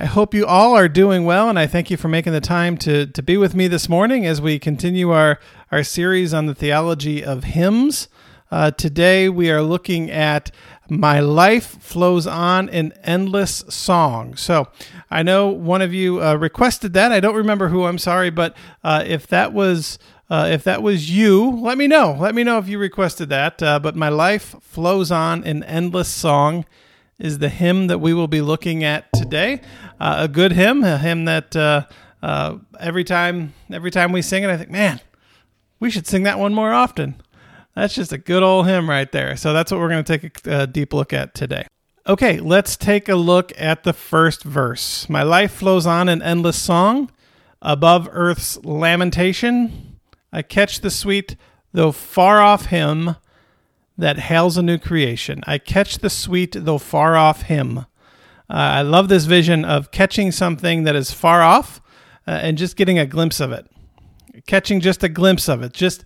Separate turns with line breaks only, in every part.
I hope you all are doing well, and I thank you for making the time to, to be with me this morning as we continue our, our series on the theology of hymns. Uh, today we are looking at My Life Flows On in Endless Song. So I know one of you uh, requested that. I don't remember who, I'm sorry, but uh, if that was. Uh, if that was you, let me know. Let me know if you requested that. Uh, but My Life Flows On in Endless Song is the hymn that we will be looking at today. Uh, a good hymn, a hymn that uh, uh, every time every time we sing it, I think, man, we should sing that one more often. That's just a good old hymn right there. So that's what we're going to take a, a deep look at today. Okay, let's take a look at the first verse. My life flows on in endless song, above earth's lamentation. I catch the sweet, though far off hymn that hails a new creation. I catch the sweet, though far off hymn. Uh, I love this vision of catching something that is far off uh, and just getting a glimpse of it. Catching just a glimpse of it. Just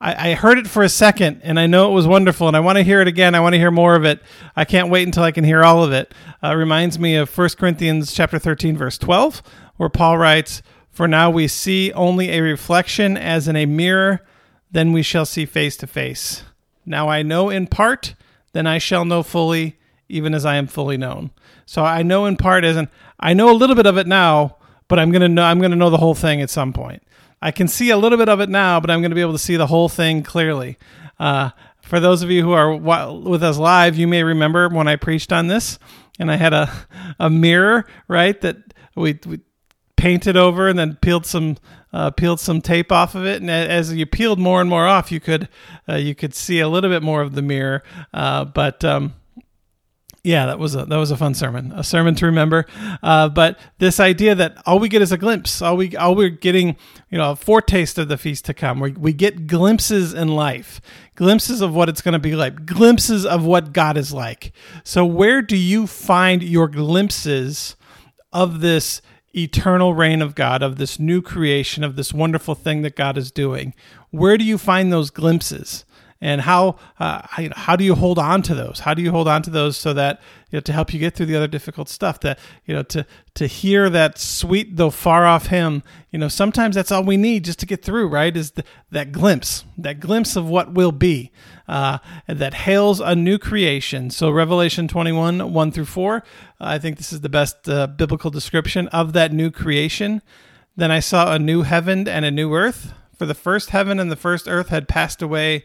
I, I, heard it for a second and I know it was wonderful and I want to hear it again. I want to hear more of it. I can't wait until I can hear all of it. Uh, reminds me of 1 Corinthians chapter 13 verse 12 where Paul writes, "For now we see only a reflection as in a mirror, then we shall see face to face." Now I know in part, then I shall know fully, even as I am fully known. So I know in part in I know a little bit of it now, but I'm gonna know I'm gonna know the whole thing at some point. I can see a little bit of it now, but I'm gonna be able to see the whole thing clearly. Uh, for those of you who are with us live, you may remember when I preached on this, and I had a a mirror right that we, we painted over and then peeled some uh, peeled some tape off of it, and as you peeled more and more off, you could uh, you could see a little bit more of the mirror. Uh, but um, yeah, that was a that was a fun sermon, a sermon to remember. Uh, but this idea that all we get is a glimpse, all we all we're getting, you know, a foretaste of the feast to come. We we get glimpses in life, glimpses of what it's going to be like, glimpses of what God is like. So where do you find your glimpses of this? Eternal reign of God, of this new creation, of this wonderful thing that God is doing. Where do you find those glimpses? And how uh, how do you hold on to those? How do you hold on to those so that you know to help you get through the other difficult stuff? That you know to to hear that sweet though far off hymn. You know sometimes that's all we need just to get through. Right? Is the, that glimpse, that glimpse of what will be, uh, that hails a new creation. So Revelation twenty one one through four. I think this is the best uh, biblical description of that new creation. Then I saw a new heaven and a new earth. For the first heaven and the first earth had passed away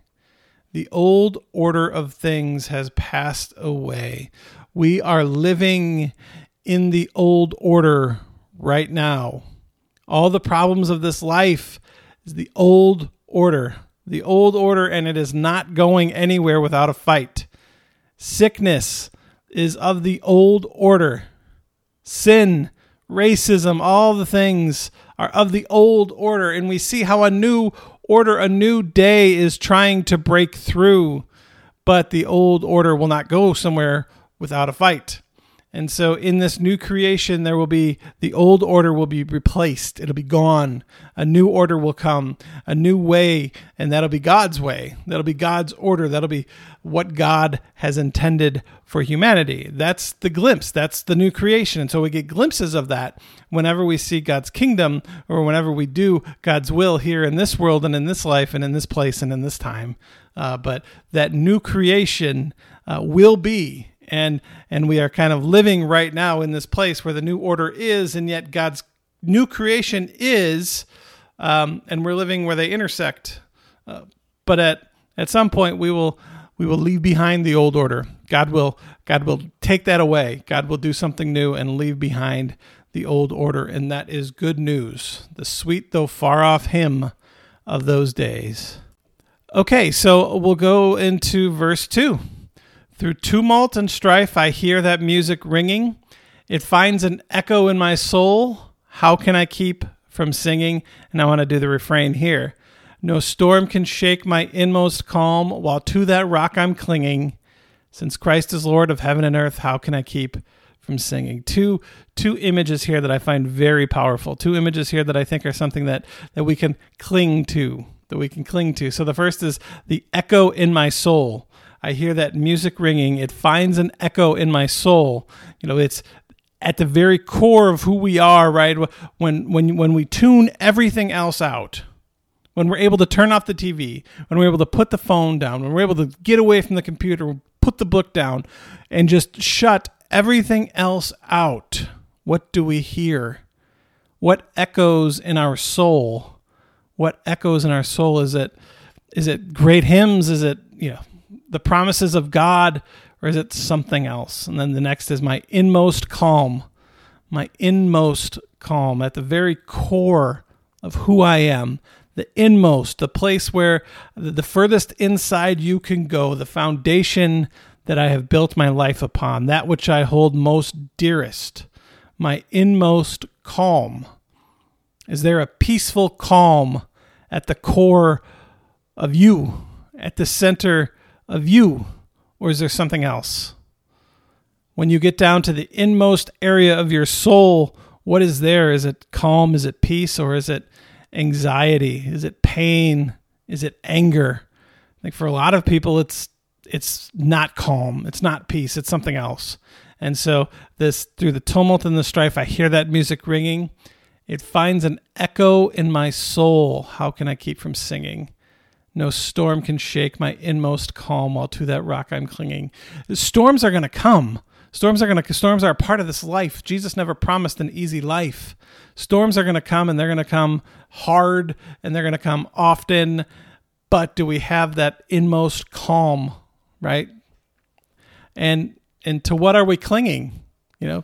The old order of things has passed away. We are living in the old order right now. All the problems of this life is the old order. The old order, and it is not going anywhere without a fight. Sickness is of the old order. Sin, racism, all the things are of the old order, and we see how a new order, a new day is trying to break through, but the old order will not go somewhere without a fight. And so in this new creation, there will be the old order will be replaced. It'll be gone. A new order will come, a new way, and that'll be God's way. That'll be God's order. That'll be what God has intended for humanity. That's the glimpse. That's the new creation. And so we get glimpses of that whenever we see God's kingdom or whenever we do God's will here in this world and in this life and in this place and in this time. Uh, but that new creation uh, will be and and we are kind of living right now in this place where the new order is and yet god's new creation is um, and we're living where they intersect. Uh, but at at some point we will we will leave behind the old order. God will god will take that away. God will do something new and leave behind the old order and that is good news. The sweet though far off hymn of those days. Okay so we'll go into verse 2 through tumult and strife, I hear that music ringing. It finds an echo in my soul. How can I keep from singing? And I want to do the refrain here. No storm can shake my inmost calm, while to that rock I'm clinging. Since Christ is Lord of heaven and earth, how can I keep from singing? Two two images here that I find very powerful. Two images here that I think are something that that we can cling to, that we can cling to. So the first is the echo in my soul. I hear that music ringing. It finds an echo in my soul. You know, it's at the very core of who we are, right? When when when we tune everything else out when we're able to turn off the TV, when we're able to put the phone down, when we're able to get away from the computer, put the book down, and just shut everything else out, what do we hear? What echoes in our soul? What echoes in our soul? Is it is it great hymns? Is it you know the promises of God, or is it something else? And then the next is my inmost calm, my inmost calm at the very core of who I am the inmost, the place where the furthest inside you can go, the foundation that I have built my life upon, that which I hold most dearest, my inmost calm. Is there a peaceful calm at the core of you, at the center of you, or is there something else? When you get down to the inmost area of your soul, what is there? Is it calm? Is it peace? Or is it anxiety? Is it pain? Is it anger? Like for a lot of people, it's it's not calm. It's not peace. It's something else. And so this through the tumult and the strife, I hear that music ringing. It finds an echo in my soul. How can I keep from singing? No storm can shake my inmost calm while to that rock I'm clinging. Storms are going to come. Storms are going to storms are a part of this life. Jesus never promised an easy life. Storms are going to come and they're going to come hard and they're going to come often, but do we have that inmost calm, right? And and to what are we clinging? You know,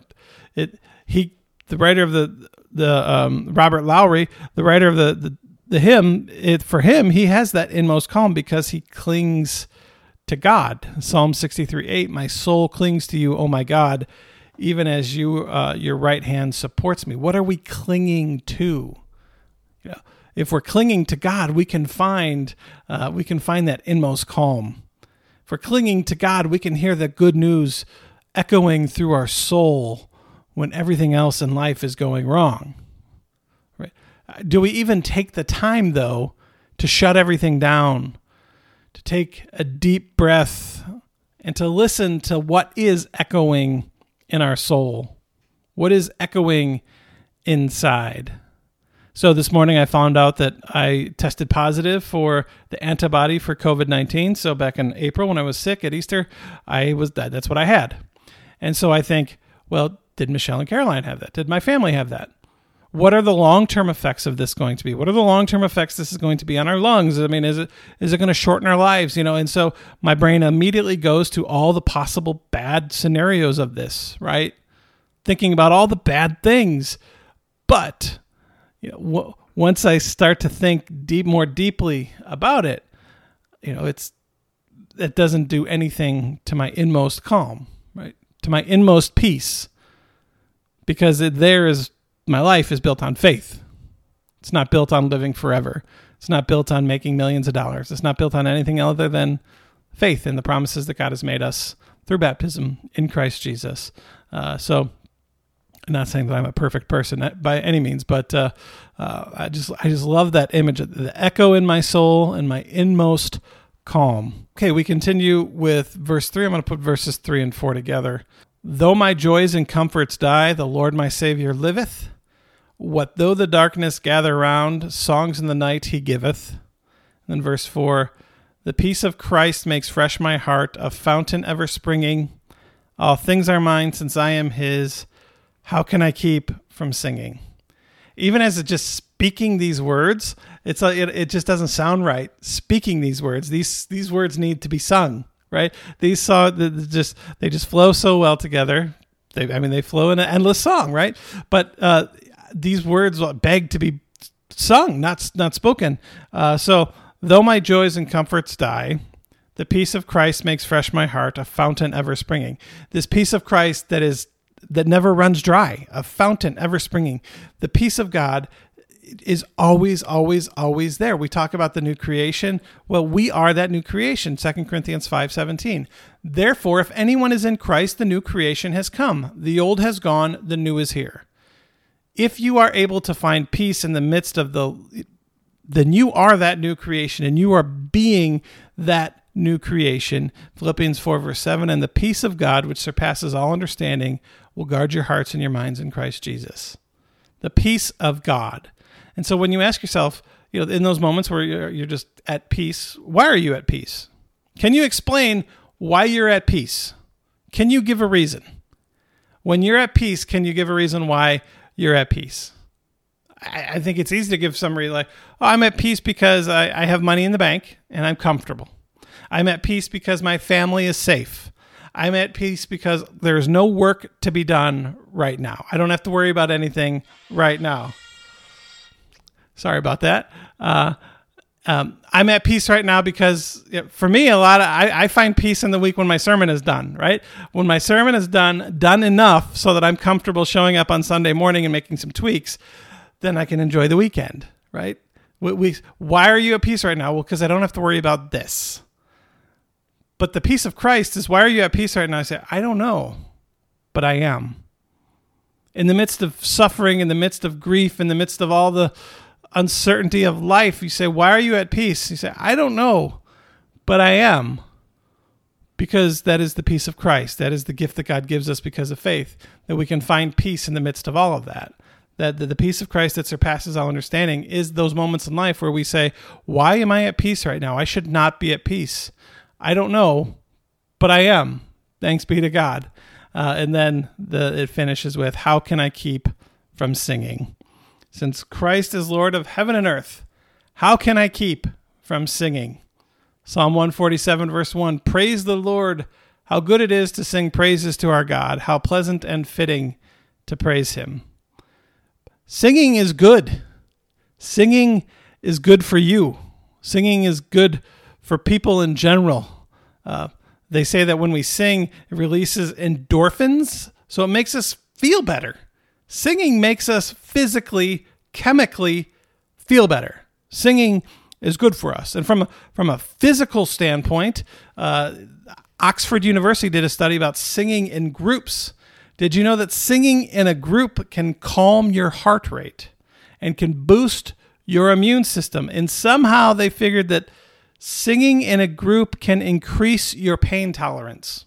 it he the writer of the the um, Robert Lowry, the writer of the the, the hymn, it for him he has that inmost calm because he clings to God. Psalm 63 8, my soul clings to you, oh my God, even as you uh, your right hand supports me. What are we clinging to? You know, if we're clinging to God, we can find uh, we can find that inmost calm. If we're clinging to God, we can hear the good news echoing through our soul when everything else in life is going wrong. Do we even take the time though to shut everything down? to take a deep breath and to listen to what is echoing in our soul. What is echoing inside? So this morning I found out that I tested positive for the antibody for COVID-19. So back in April when I was sick at Easter, I was that's what I had. And so I think, well, did Michelle and Caroline have that? Did my family have that? What are the long-term effects of this going to be? What are the long-term effects this is going to be on our lungs? I mean is it is it going to shorten our lives you know? And so my brain immediately goes to all the possible bad scenarios of this right? Thinking about all the bad things. But you know w- once i start to think deep more deeply about it you know it's it doesn't do anything to my inmost calm right? To my inmost peace. Because it, there is my life is built on faith. It's not built on living forever. It's not built on making millions of dollars. It's not built on anything other than faith in the promises that God has made us through baptism in Christ Jesus. Uh, so, I'm not saying that I'm a perfect person by any means, but uh, uh, I just I just love that image, the echo in my soul and my inmost calm. Okay, we continue with verse three. I'm going to put verses three and four together. Though my joys and comforts die, the Lord my Savior liveth. What though the darkness gather round, songs in the night he giveth. And then verse 4 The peace of Christ makes fresh my heart, a fountain ever springing. All things are mine since I am his. How can I keep from singing? Even as it just speaking these words, it's a, it, it just doesn't sound right. Speaking these words, these these words need to be sung, right? These songs just they just flow so well together. They, I mean, they flow in an endless song, right? But uh, these words beg to be sung, not not spoken. Uh, so, though my joys and comforts die, the peace of Christ makes fresh my heart, a fountain ever springing. This peace of Christ that is that never runs dry, a fountain ever springing. The peace of God is always always always there we talk about the new creation well we are that new creation 2 corinthians 5.17 therefore if anyone is in christ the new creation has come the old has gone the new is here if you are able to find peace in the midst of the then you are that new creation and you are being that new creation philippians 4 verse 7 and the peace of god which surpasses all understanding will guard your hearts and your minds in christ jesus the peace of god and so when you ask yourself, you know, in those moments where you're, you're just at peace, why are you at peace? Can you explain why you're at peace? Can you give a reason? When you're at peace, can you give a reason why you're at peace? I, I think it's easy to give some reason like, oh, I'm at peace because I, I have money in the bank and I'm comfortable. I'm at peace because my family is safe. I'm at peace because there's no work to be done right now. I don't have to worry about anything right now. Sorry about that. Uh, um, I'm at peace right now because for me, a lot of I, I, find peace in the week when my sermon is done. Right when my sermon is done, done enough so that I'm comfortable showing up on Sunday morning and making some tweaks, then I can enjoy the weekend. Right? We, we, why are you at peace right now? Well, because I don't have to worry about this. But the peace of Christ is why are you at peace right now? I say I don't know, but I am. In the midst of suffering, in the midst of grief, in the midst of all the uncertainty of life, you say, Why are you at peace? You say, I don't know, but I am. Because that is the peace of Christ. That is the gift that God gives us because of faith, that we can find peace in the midst of all of that. That the, peace of Christ that surpasses all understanding is those moments in life where we say, Why am I at peace right now? I should not be at peace. I don't know, but I am. Thanks be to God. Uh, and then the, it finishes with, How can I keep from singing? Since Christ is Lord of heaven and earth, how can I keep from singing? Psalm 147, verse 1 Praise the Lord. How good it is to sing praises to our God. How pleasant and fitting to praise Him. Singing is good. Singing is good for you. Singing is good for people in general. Uh, they say that when we sing, it releases endorphins, so it makes us feel better. Singing makes us physically, chemically feel better. Singing is good for us. And from a, from a physical standpoint, uh, Oxford University did a study about singing in groups. Did you know that singing in a group can calm your heart rate and can boost your immune system? And somehow they figured that singing in a group can increase your pain tolerance.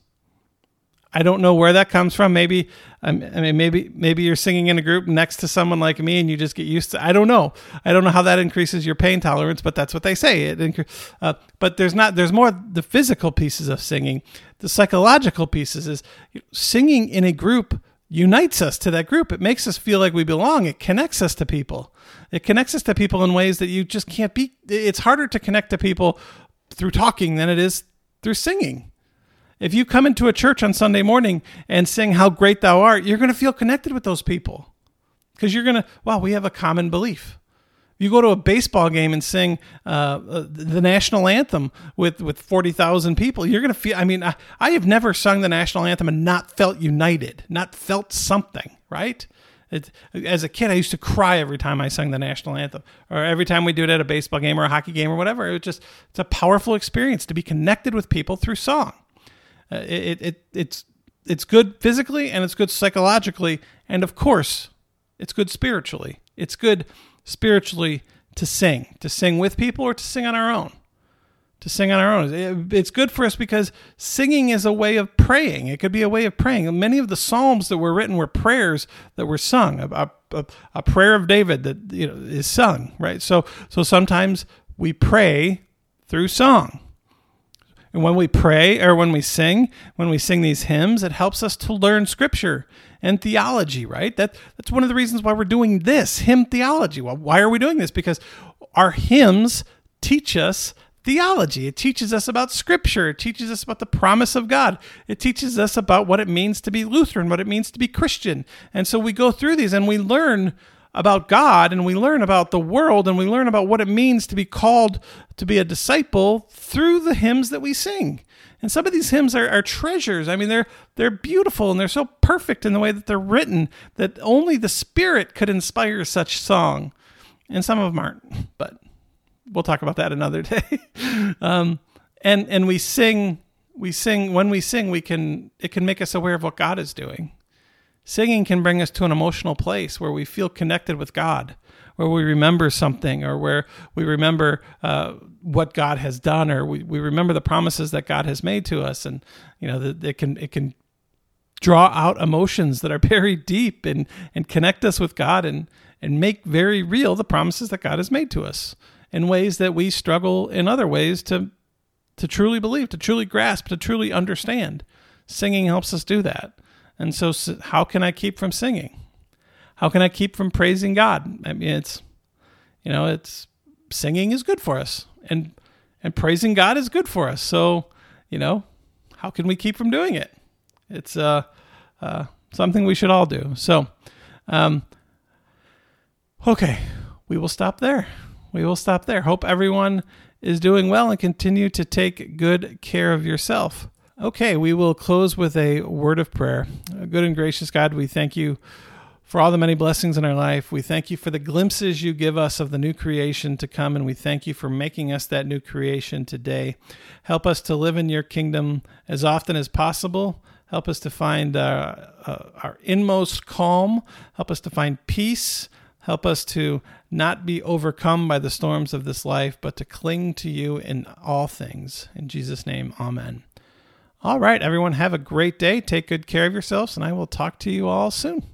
I don't know where that comes from. Maybe I mean maybe maybe you're singing in a group next to someone like me and you just get used to. I don't know. I don't know how that increases your pain tolerance, but that's what they say. It incre- uh, but there's not. There's more the physical pieces of singing. The psychological pieces is singing in a group unites us to that group. It makes us feel like we belong. It connects us to people. It connects us to people in ways that you just can't be. It's harder to connect to people through talking than it is through singing. If you come into a church on Sunday morning and sing How Great Thou Art, you're going to feel connected with those people because you're going to, wow, we have a common belief. You go to a baseball game and sing uh, uh the national anthem with, with 40,000 people, you're going to feel, I mean, I, I have never sung the national anthem and not felt united, not felt something, right? It, as a kid, I used to cry every time I sang the national anthem, or every time we do it at a baseball game or a hockey game or whatever. It was just it's a powerful experience to be connected with people through song. Uh, it, it it's it's good physically and it's good psychologically and of course it's good spiritually. It's good spiritually to sing, to sing with people or to sing on our own. To sing on our own. It's good for us because singing is a way of praying. It could be a way of praying. Many of the psalms that were written were prayers that were sung. A, a, a prayer of David that you know is sung, right? So so sometimes we pray through song. And when we pray or when we sing, when we sing these hymns, it helps us to learn scripture and theology, right? That that's one of the reasons why we're doing this, hymn theology. Well, why are we doing this? Because our hymns teach us theology. It teaches us about scripture. It teaches us about the promise of God. It teaches us about what it means to be Lutheran, what it means to be Christian. And so we go through these and we learn about God and we learn about the world and we learn about what it means to be called to be a disciple through the hymns that we sing. And some of these hymns are, are treasures. I mean, they're they're beautiful and they're so perfect in the way that they're written that only the Spirit could inspire such song. And some of them aren't, but we'll talk about that another day. um, and and we sing we sing when we sing we can it can make us aware of what God is doing. Singing can bring us to an emotional place where we feel connected with God, where we remember something, or where we remember uh, what God has done, or we, we remember the promises that God has made to us, and you know that it can it can draw out emotions that are buried deep and and connect us with God and and make very real the promises that God has made to us in ways that we struggle in other ways to to truly believe, to truly grasp, to truly understand. Singing helps us do that. And so, how can I keep from singing? How can I keep from praising God? I mean, it's, you know, it's singing is good for us, and and praising God is good for us. So, you know, how can we keep from doing it? It's uh, uh something we should all do. So, um, okay, we will stop there. We will stop there. Hope everyone is doing well and continue to take good care of yourself. Okay, we will close with a word of prayer. Good and gracious God, we thank you for all the many blessings in our life. We thank you for the glimpses you give us of the new creation to come, and we thank you for making us that new creation today. Help us to live in your kingdom as often as possible. Help us to find uh, uh, our inmost calm. Help us to find peace. Help us to not be overcome by the storms of this life, but to cling to you in all things. In Jesus' name, amen. All right, everyone, have a great day. Take good care of yourselves, and I will talk to you all soon.